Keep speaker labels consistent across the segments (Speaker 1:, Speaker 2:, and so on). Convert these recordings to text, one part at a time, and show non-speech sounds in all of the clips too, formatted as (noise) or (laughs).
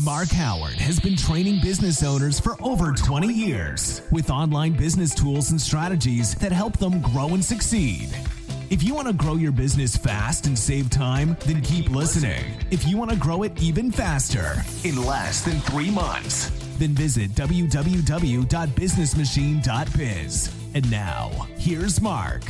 Speaker 1: Mark Howard has been training business owners for over 20 years with online business tools and strategies that help them grow and succeed. If you want to grow your business fast and save time, then keep listening. If you want to grow it even faster in less than three months, then visit www.businessmachine.biz. And now, here's Mark.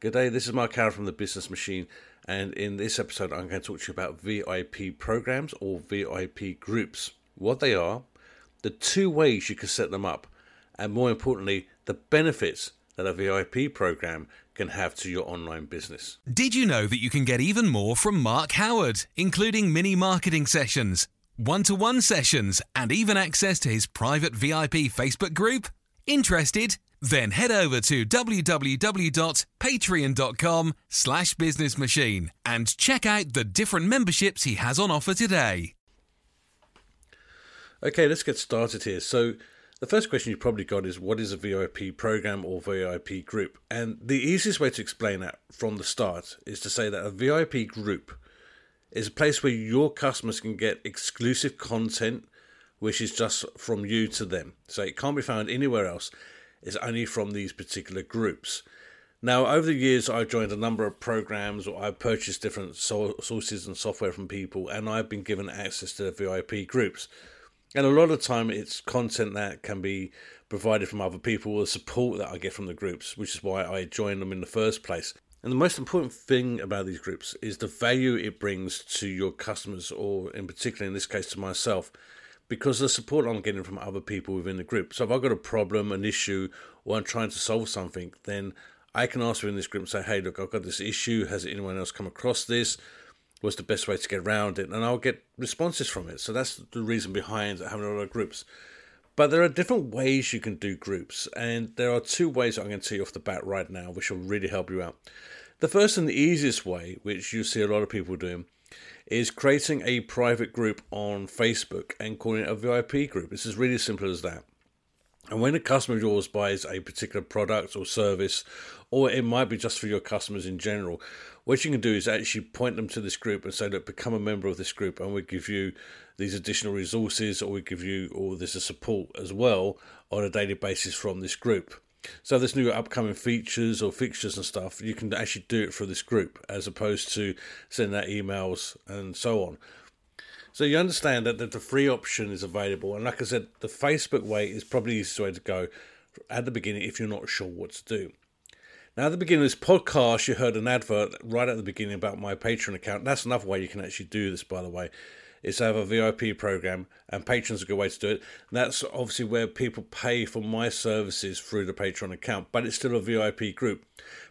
Speaker 2: Good day, this is Mark Howard from the Business Machine, and in this episode, I'm going to talk to you about VIP programs or VIP groups, what they are, the two ways you can set them up, and more importantly, the benefits that a VIP program can have to your online business.
Speaker 3: Did you know that you can get even more from Mark Howard, including mini marketing sessions, one to one sessions, and even access to his private VIP Facebook group? Interested? Then head over to www.patreon.com slash businessmachine and check out the different memberships he has on offer today.
Speaker 2: Okay, let's get started here. So, the first question you probably got is what is a VIP program or VIP group? And the easiest way to explain that from the start is to say that a VIP group is a place where your customers can get exclusive content which is just from you to them. So it can't be found anywhere else it's only from these particular groups. Now, over the years, I've joined a number of programs or I've purchased different sources and software from people, and I've been given access to the VIP groups. And a lot of the time, it's content that can be provided from other people or support that I get from the groups, which is why I joined them in the first place. And the most important thing about these groups is the value it brings to your customers, or in particular, in this case, to myself because the support I'm getting from other people within the group. So if I've got a problem, an issue, or I'm trying to solve something, then I can ask within this group and say, hey, look, I've got this issue. Has anyone else come across this? What's the best way to get around it? And I'll get responses from it. So that's the reason behind having a lot of groups. But there are different ways you can do groups, and there are two ways I'm going to tell you off the bat right now, which will really help you out. The first and the easiest way, which you see a lot of people doing, is creating a private group on Facebook and calling it a VIP group. It's as really simple as that. And when a customer of yours buys a particular product or service, or it might be just for your customers in general, what you can do is actually point them to this group and say, look, become a member of this group, and we give you these additional resources, or we give you all this support as well on a daily basis from this group. So there's new upcoming features or fixtures and stuff. You can actually do it for this group as opposed to sending out emails and so on. So you understand that, that the free option is available, and like I said, the Facebook way is probably the easiest way to go at the beginning if you're not sure what to do. Now, at the beginning of this podcast, you heard an advert right at the beginning about my Patreon account. That's another way you can actually do this, by the way is to have a VIP program, and Patreon's a good way to do it. And that's obviously where people pay for my services through the Patreon account, but it's still a VIP group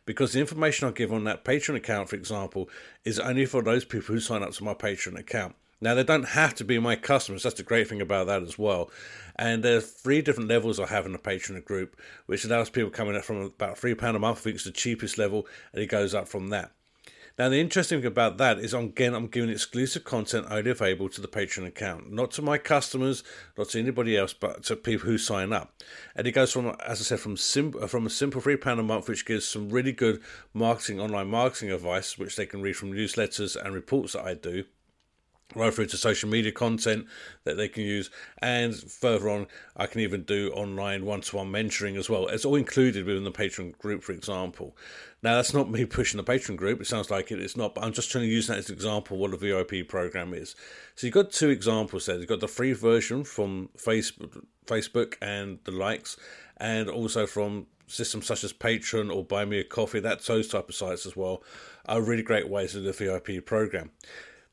Speaker 2: because the information I give on that Patreon account, for example, is only for those people who sign up to my Patreon account. Now, they don't have to be my customers. That's the great thing about that as well. And there's three different levels I have in the Patreon group, which allows people coming up from about £3 a month, I think it's the cheapest level, and it goes up from that. Now, the interesting thing about that is, again, I'm giving exclusive content only available to the Patreon account, not to my customers, not to anybody else, but to people who sign up. And it goes from, as I said, from sim- from a simple three pound a month, which gives some really good marketing, online marketing advice, which they can read from newsletters and reports that I do, right through to social media content that they can use. And further on, I can even do online one to one mentoring as well. It's all included within the Patreon group, for example. Now, that's not me pushing the Patreon group. It sounds like it. It's not, but I'm just trying to use that as an example what a VIP program is. So you've got two examples there. You've got the free version from Facebook, Facebook and the likes, and also from systems such as Patreon or Buy Me a Coffee. That's those type of sites as well are really great ways to do the VIP program.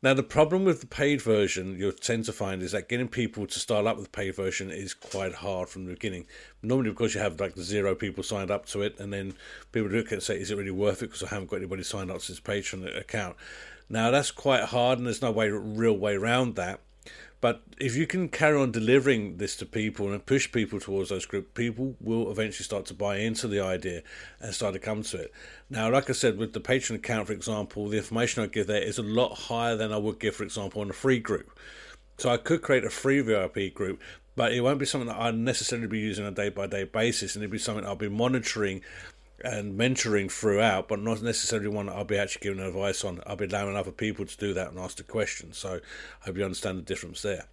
Speaker 2: Now, the problem with the paid version you'll tend to find is that getting people to start up with the paid version is quite hard from the beginning. Normally, because you have like zero people signed up to it, and then people look at it and say, "Is it really worth it?" Because I haven't got anybody signed up to this Patreon account. Now, that's quite hard, and there's no way, real way around that. But if you can carry on delivering this to people and push people towards those groups, people will eventually start to buy into the idea and start to come to it. Now, like I said, with the Patreon account, for example, the information I give there is a lot higher than I would give, for example, on a free group. So I could create a free VIP group, but it won't be something that I necessarily be using on a day by day basis, and it'd be something I'll be monitoring and mentoring throughout, but not necessarily one that I'll be actually giving advice on. I'll be allowing other people to do that and ask the questions. So I hope you understand the difference there.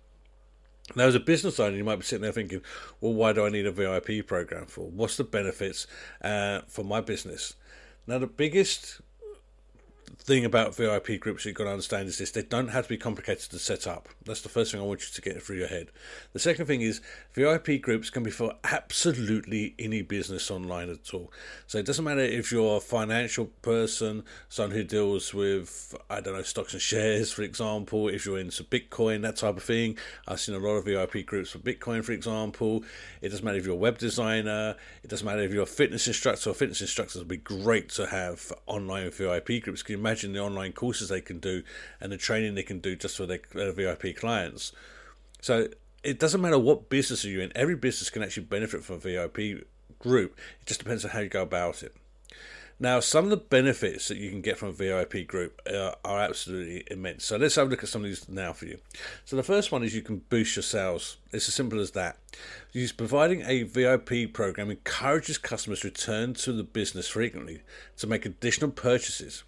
Speaker 2: Now, as a business owner, you might be sitting there thinking, well, why do I need a VIP program for? What's the benefits uh, for my business? Now, the biggest thing about VIP groups you've got to understand is this they don't have to be complicated to set up. That's the first thing I want you to get through your head. The second thing is VIP groups can be for absolutely any business online at all. So it doesn't matter if you're a financial person, someone who deals with, I don't know, stocks and shares, for example, if you're into Bitcoin, that type of thing. I've seen a lot of VIP groups for Bitcoin, for example. It doesn't matter if you're a web designer, it doesn't matter if you're a fitness instructor. Fitness instructors would be great to have online VIP groups. Can you imagine the online courses they can do and the training they can do just for their, their VIP clients? So it doesn't matter what business you're in, every business can actually benefit from a VIP group. It just depends on how you go about it. Now, some of the benefits that you can get from a VIP group uh, are absolutely immense. So let's have a look at some of these now for you. So the first one is you can boost your sales. It's as simple as that. Providing a VIP program encourages customers to return to the business frequently to make additional purchases.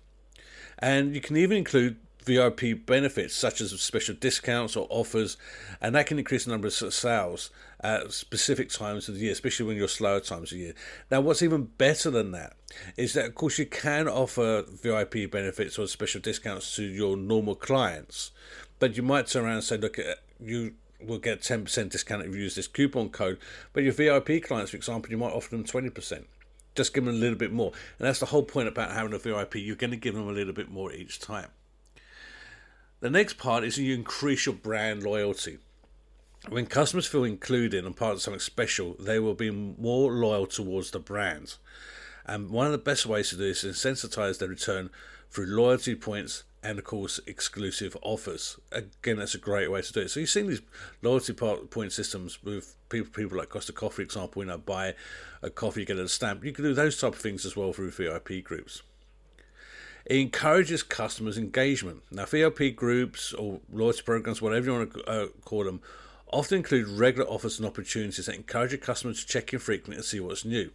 Speaker 2: And you can even include VIP benefits such as special discounts or offers, and that can increase the number of sales at specific times of the year, especially when you're slower times of year. Now, what's even better than that is that, of course, you can offer VIP benefits or special discounts to your normal clients, but you might turn around and say, look, uh, you will get 10% discount if you use this coupon code, but your VIP clients, for example, you might offer them 20% just give them a little bit more. And that's the whole point about having a VIP. You're going to give them a little bit more each time. The next part is you increase your brand loyalty. When customers feel included and part of something special, they will be more loyal towards the brand. And one of the best ways to do this is sensitize their return through loyalty points and, of course, exclusive offers. Again, that's a great way to do it. So you've seen these loyalty point systems with people, people like Costa Coffee, for example, you know, buy a coffee, you get a stamp. You can do those type of things as well through VIP groups. It encourages customers' engagement. Now, VIP groups or loyalty programs, whatever you want to uh, call them, often include regular offers and opportunities that encourage your customers to check in frequently and see what's new.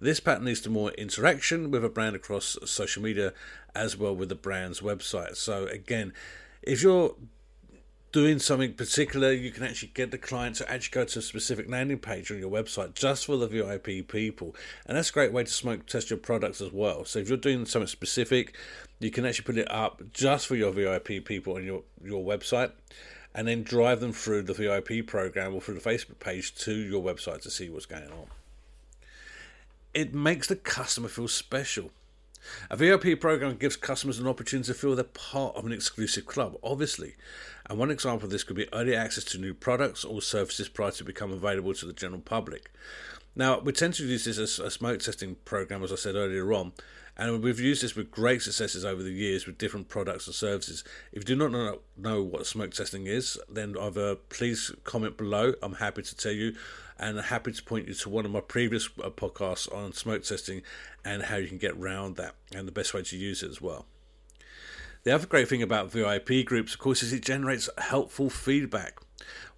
Speaker 2: This pattern leads to more interaction with a brand across social media as well with the brand's website. So, again, if you're doing something particular, you can actually get the client to actually go to a specific landing page on your website just for the VIP people. And that's a great way to smoke test your products as well. So if you're doing something specific, you can actually put it up just for your VIP people on your, your website and then drive them through the VIP program or through the Facebook page to your website to see what's going on. It makes the customer feel special. A VIP program gives customers an opportunity to feel they're part of an exclusive club, obviously. And one example of this could be early access to new products or services prior to become available to the general public. Now, we tend to use this as a smoke testing program, as I said earlier on, and we've used this with great successes over the years with different products and services. If you do not know, what smoke testing is, then either please comment below. I'm happy to tell you, and happy to point you to one of my previous uh, podcasts on smoke testing and how you can get around that and the best way to use it as well. The other great thing about VIP groups, of course, is it generates helpful feedback.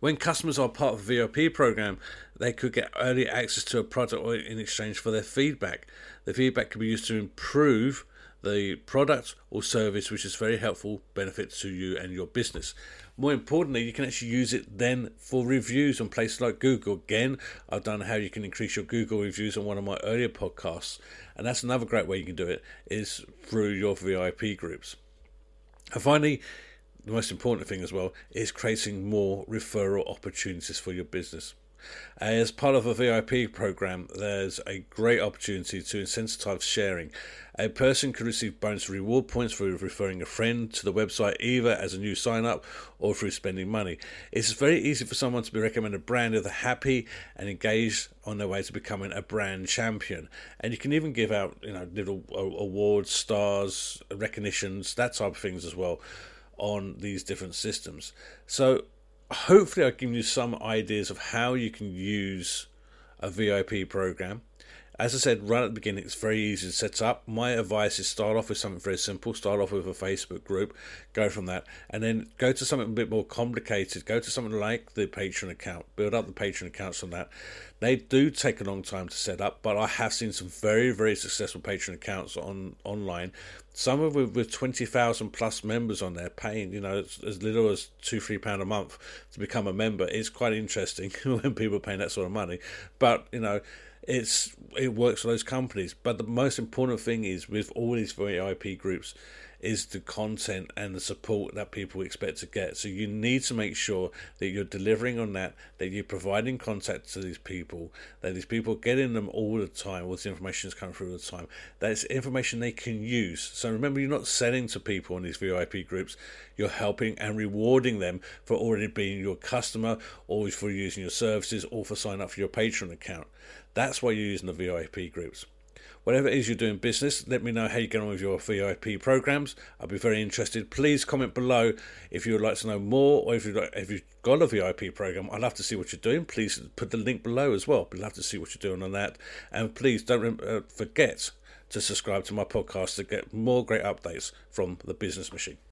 Speaker 2: When customers are part of a VIP program, they could get early access to a product or in exchange for their feedback. The feedback can be used to improve the product or service, which is very helpful benefit to you and your business. More importantly, you can actually use it then for reviews on places like Google. Again, I've done how you can increase your Google reviews on one of my earlier podcasts, and that's another great way you can do it is through your VIP groups. And finally, the most important thing as well is creating more referral opportunities for your business. As part of a VIP program, there's a great opportunity to incentivize sharing. A person can receive bonus reward points for referring a friend to the website either as a new sign up or through spending money. It's very easy for someone to be recommended a brand if they're happy and engaged on their way to becoming a brand champion. And you can even give out, you know, little awards, stars, recognitions, that type of things as well on these different systems. So hopefully I've given you some ideas of how you can use a VIP program. As I said right at the beginning, it's very easy to set up. My advice is start off with something very simple. Start off with a Facebook group, go from that, and then go to something a bit more complicated. Go to something like the Patreon account. Build up the Patreon accounts on that. They do take a long time to set up, but I have seen some very, very successful Patreon accounts on online. Some of with, with twenty thousand plus members on there, paying you know as, little as two, three pound a month to become a member. It's quite interesting (laughs) when people are paying that sort of money, but you know it's it works for those companies. But the most important thing is with all these VIP groups is the content and the support that people expect to get. So you need to make sure that you're delivering on that, that you're providing contact to these people, that these people getting them all the time, all this information is coming through all the time. That's information they can use. So remember, you're not selling to people in these VIP groups, you're helping and rewarding them for already being your customer, or for using your services, or for signing up for your Patreon account. That's why you're using the VIP groups. Whatever it is you're doing business, let me know how you get on with your VIP programs. I'd be very interested. Please comment below if you would like to know more or if you've, got, if you've got a VIP program. I'd love to see what you're doing. Please put the link below as well. I'd love to see what you're doing on that. And please don't uh, forget to subscribe to my podcast to get more great updates from the business machine.